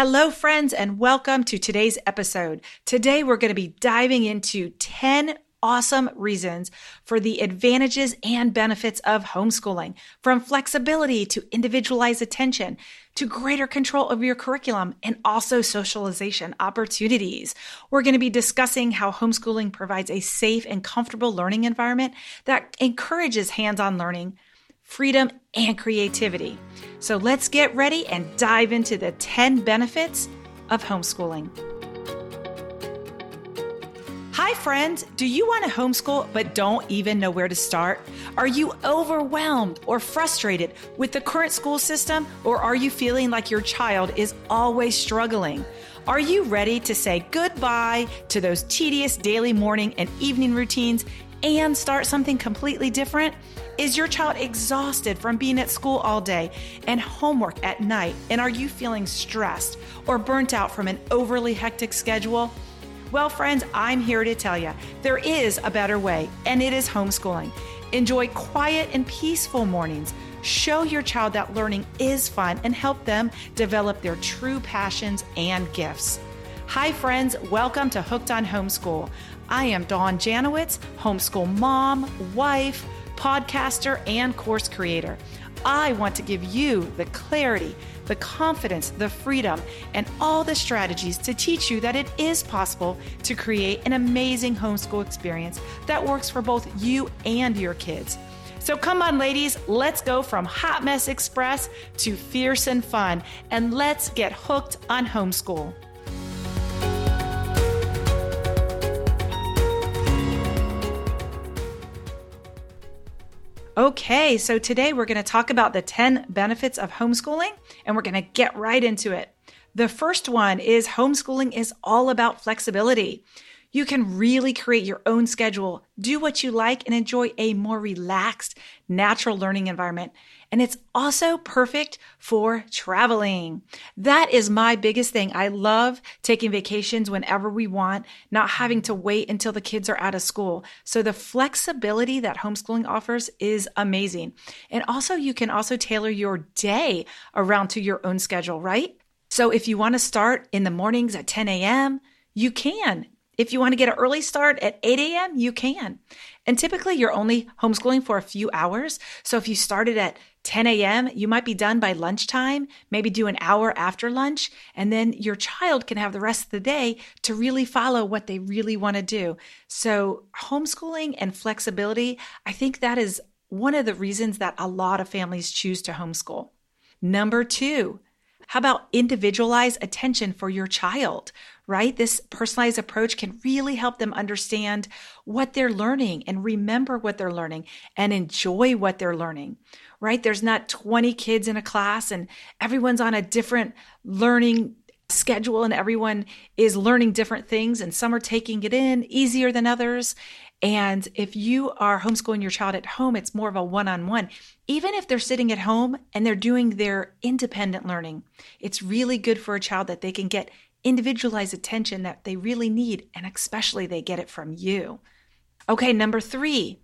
Hello, friends, and welcome to today's episode. Today, we're going to be diving into 10 awesome reasons for the advantages and benefits of homeschooling, from flexibility to individualized attention to greater control of your curriculum and also socialization opportunities. We're going to be discussing how homeschooling provides a safe and comfortable learning environment that encourages hands on learning, freedom, and creativity. So let's get ready and dive into the 10 benefits of homeschooling. Hi, friends. Do you want to homeschool but don't even know where to start? Are you overwhelmed or frustrated with the current school system, or are you feeling like your child is always struggling? Are you ready to say goodbye to those tedious daily morning and evening routines and start something completely different? Is your child exhausted from being at school all day and homework at night? And are you feeling stressed or burnt out from an overly hectic schedule? Well, friends, I'm here to tell you there is a better way, and it is homeschooling. Enjoy quiet and peaceful mornings. Show your child that learning is fun and help them develop their true passions and gifts. Hi, friends. Welcome to Hooked on Homeschool. I am Dawn Janowitz, homeschool mom, wife, podcaster, and course creator. I want to give you the clarity the confidence, the freedom, and all the strategies to teach you that it is possible to create an amazing homeschool experience that works for both you and your kids. So come on, ladies, let's go from Hot Mess Express to fierce and fun, and let's get hooked on homeschool. Okay, so today we're going to talk about the 10 benefits of homeschooling and we're going to get right into it. The first one is homeschooling is all about flexibility. You can really create your own schedule, do what you like, and enjoy a more relaxed, natural learning environment. And it's also perfect for traveling. That is my biggest thing. I love taking vacations whenever we want, not having to wait until the kids are out of school. So the flexibility that homeschooling offers is amazing. And also, you can also tailor your day around to your own schedule, right? So if you want to start in the mornings at 10 a.m., you can. If you want to get an early start at 8 a.m., you can. And typically you're only homeschooling for a few hours. So if you started at 10 a.m., you might be done by lunchtime, maybe do an hour after lunch, and then your child can have the rest of the day to really follow what they really want to do. So homeschooling and flexibility, I think that is one of the reasons that a lot of families choose to homeschool. Number two, how about individualized attention for your child, right? This personalized approach can really help them understand what they're learning and remember what they're learning and enjoy what they're learning, right? There's not 20 kids in a class and everyone's on a different learning schedule and everyone is learning different things and some are taking it in easier than others. And if you are homeschooling your child at home, it's more of a one on one. Even if they're sitting at home and they're doing their independent learning, it's really good for a child that they can get individualized attention that they really need, and especially they get it from you. Okay, number three,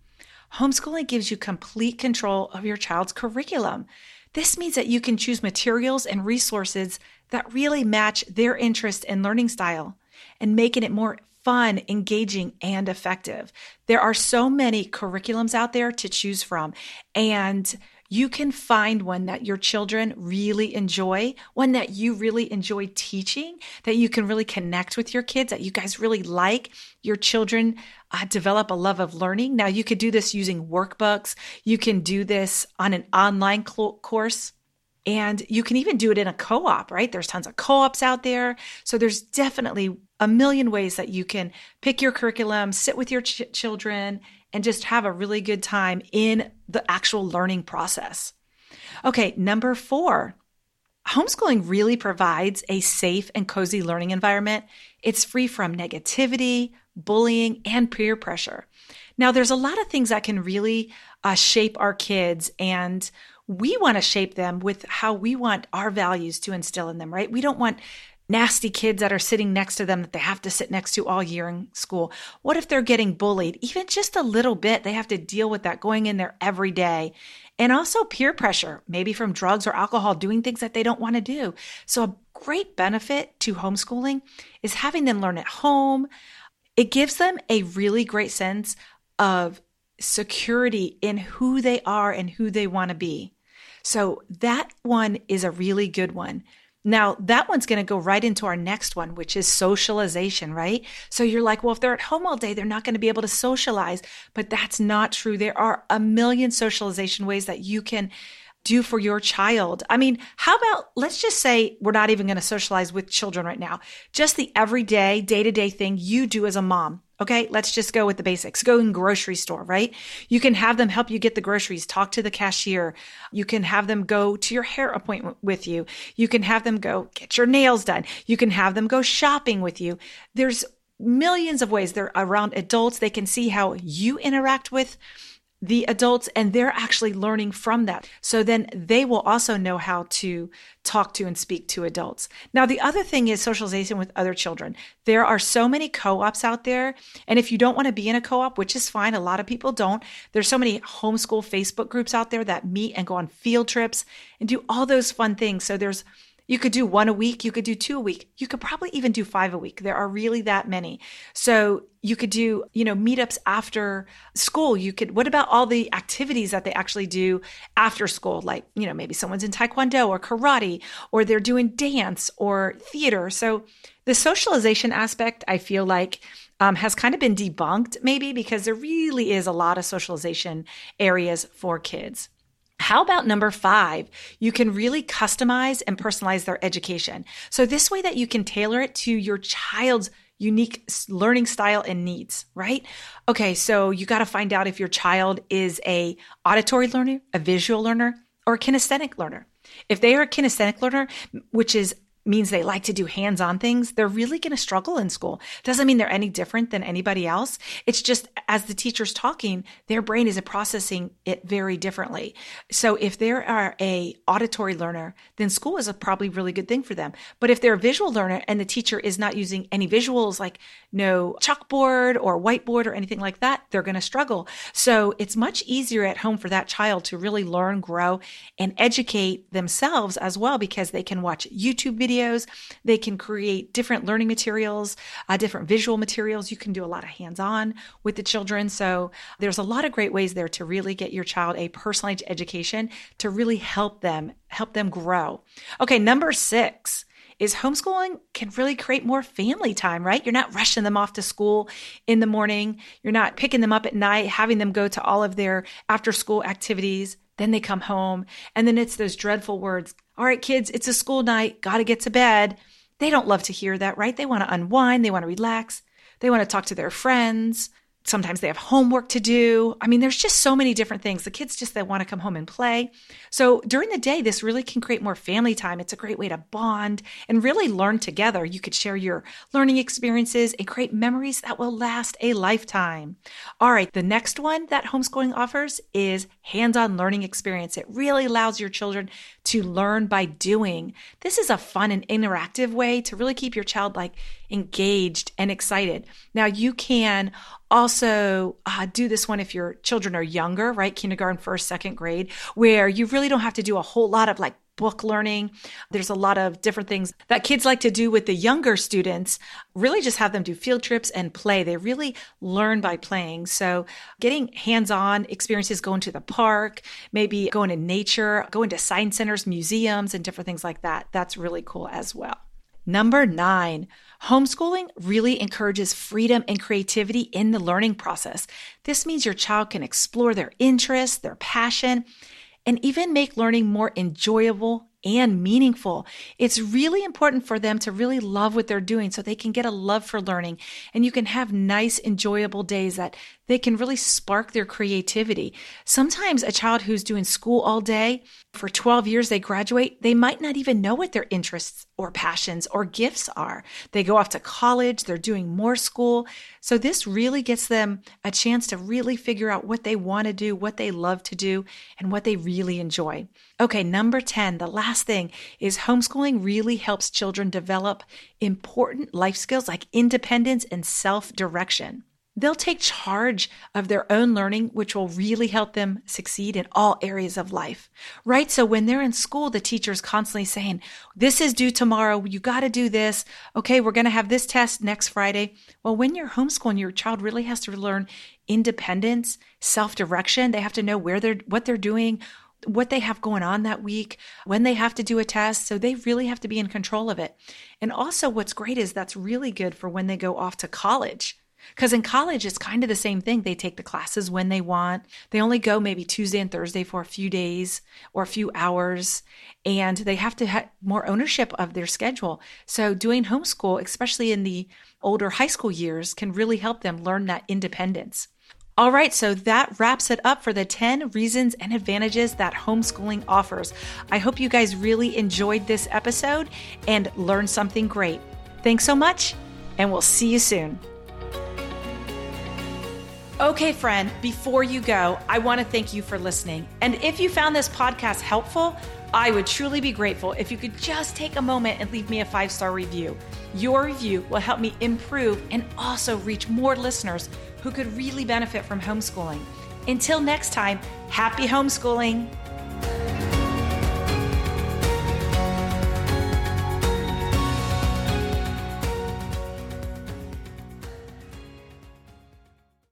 homeschooling gives you complete control of your child's curriculum. This means that you can choose materials and resources that really match their interest and learning style and making it more fun, engaging, and effective. There are so many curriculums out there to choose from. And you can find one that your children really enjoy, one that you really enjoy teaching, that you can really connect with your kids, that you guys really like. Your children uh, develop a love of learning. Now, you could do this using workbooks, you can do this on an online cl- course. And you can even do it in a co op, right? There's tons of co ops out there. So there's definitely a million ways that you can pick your curriculum, sit with your ch- children, and just have a really good time in the actual learning process. Okay, number four. Homeschooling really provides a safe and cozy learning environment. It's free from negativity, bullying, and peer pressure. Now, there's a lot of things that can really uh, shape our kids, and we want to shape them with how we want our values to instill in them, right? We don't want nasty kids that are sitting next to them that they have to sit next to all year in school? What if they're getting bullied? Even just a little bit, they have to deal with that going in there every day. And also peer pressure, maybe from drugs or alcohol, doing things that they don't want to do. So, a great benefit to homeschooling is having them learn at home. It gives them a really great sense of security in who they are and who they want to be. So, that one is a really good one. Now, that one's going to go right into our next one, which is socialization, right? So you're like, well, if they're at home all day, they're not going to be able to socialize. But that's not true. There are a million socialization ways that you can do for your child. I mean, how about let's just say we're not even going to socialize with children right now. Just the everyday, day to day thing you do as a mom. Okay, let's just go with the basics. Go in grocery store, right? You can have them help you get the groceries, talk to the cashier. You can have them go to your hair appointment with you. You can have them go get your nails done. You can have them go shopping with you. There's millions of ways they're around adults. They can see how you interact with the adults and they're actually learning from that. So then they will also know how to talk to and speak to adults. Now, the other thing is socialization with other children. There are so many co ops out there. And if you don't want to be in a co op, which is fine, a lot of people don't, there's so many homeschool Facebook groups out there that meet and go on field trips and do all those fun things. So there's you could do one a week. You could do two a week. You could probably even do five a week. There are really that many. So you could do, you know, meetups after school. You could, what about all the activities that they actually do after school? Like, you know, maybe someone's in Taekwondo or karate, or they're doing dance or theater. So the socialization aspect, I feel like, um, has kind of been debunked maybe because there really is a lot of socialization areas for kids. How about number five? You can really customize and personalize their education. So this way that you can tailor it to your child's unique learning style and needs, right? Okay, so you got to find out if your child is a auditory learner, a visual learner, or a kinesthetic learner. If they are a kinesthetic learner, which is means they like to do hands on things, they're really going to struggle in school. Doesn't mean they're any different than anybody else. It's just as the teacher's talking, their brain is processing it very differently. So if they are a auditory learner, then school is a probably really good thing for them. But if they're a visual learner and the teacher is not using any visuals like no chalkboard or whiteboard or anything like that, they're going to struggle. So it's much easier at home for that child to really learn, grow, and educate themselves as well because they can watch YouTube videos videos. They can create different learning materials, uh, different visual materials. You can do a lot of hands on with the children. So there's a lot of great ways there to really get your child a personalized education to really help them, help them grow. Okay, number six is homeschooling can really create more family time, right? You're not rushing them off to school in the morning. You're not picking them up at night, having them go to all of their after school activities. Then they come home and then it's those dreadful words. All right, kids, it's a school night. Got to get to bed. They don't love to hear that, right? They want to unwind. They want to relax. They want to talk to their friends. Sometimes they have homework to do. I mean, there's just so many different things. The kids just they want to come home and play. So during the day, this really can create more family time. It's a great way to bond and really learn together. You could share your learning experiences and create memories that will last a lifetime. All right, the next one that homeschooling offers is hands-on learning experience. It really allows your children to learn by doing. This is a fun and interactive way to really keep your child like engaged and excited. Now you can also uh, do this one if your children are younger, right? Kindergarten, first, second grade, where you really don't have to do a whole lot of like book learning. There's a lot of different things that kids like to do with the younger students. Really just have them do field trips and play. They really learn by playing. So getting hands-on experiences, going to the park, maybe going to nature, going to science centers, museums, and different things like that. That's really cool as well. Number nine, homeschooling really encourages freedom and creativity in the learning process. This means your child can explore their interests, their passion, and even make learning more enjoyable and meaningful. It's really important for them to really love what they're doing so they can get a love for learning and you can have nice, enjoyable days that they can really spark their creativity. Sometimes a child who's doing school all day, for 12 years they graduate, they might not even know what their interests or passions or gifts are. They go off to college, they're doing more school. So this really gets them a chance to really figure out what they want to do, what they love to do, and what they really enjoy. Okay, number 10, the last thing is homeschooling really helps children develop important life skills like independence and self direction. They'll take charge of their own learning, which will really help them succeed in all areas of life, right? So when they're in school, the teacher's constantly saying, this is due tomorrow. You got to do this. Okay. We're going to have this test next Friday. Well, when you're homeschooling, your child really has to learn independence, self direction. They have to know where they're, what they're doing, what they have going on that week, when they have to do a test. So they really have to be in control of it. And also what's great is that's really good for when they go off to college because in college, it's kind of the same thing. They take the classes when they want. They only go maybe Tuesday and Thursday for a few days or a few hours, and they have to have more ownership of their schedule. So, doing homeschool, especially in the older high school years, can really help them learn that independence. All right, so that wraps it up for the 10 reasons and advantages that homeschooling offers. I hope you guys really enjoyed this episode and learned something great. Thanks so much, and we'll see you soon. Okay, friend, before you go, I want to thank you for listening. And if you found this podcast helpful, I would truly be grateful if you could just take a moment and leave me a five star review. Your review will help me improve and also reach more listeners who could really benefit from homeschooling. Until next time, happy homeschooling.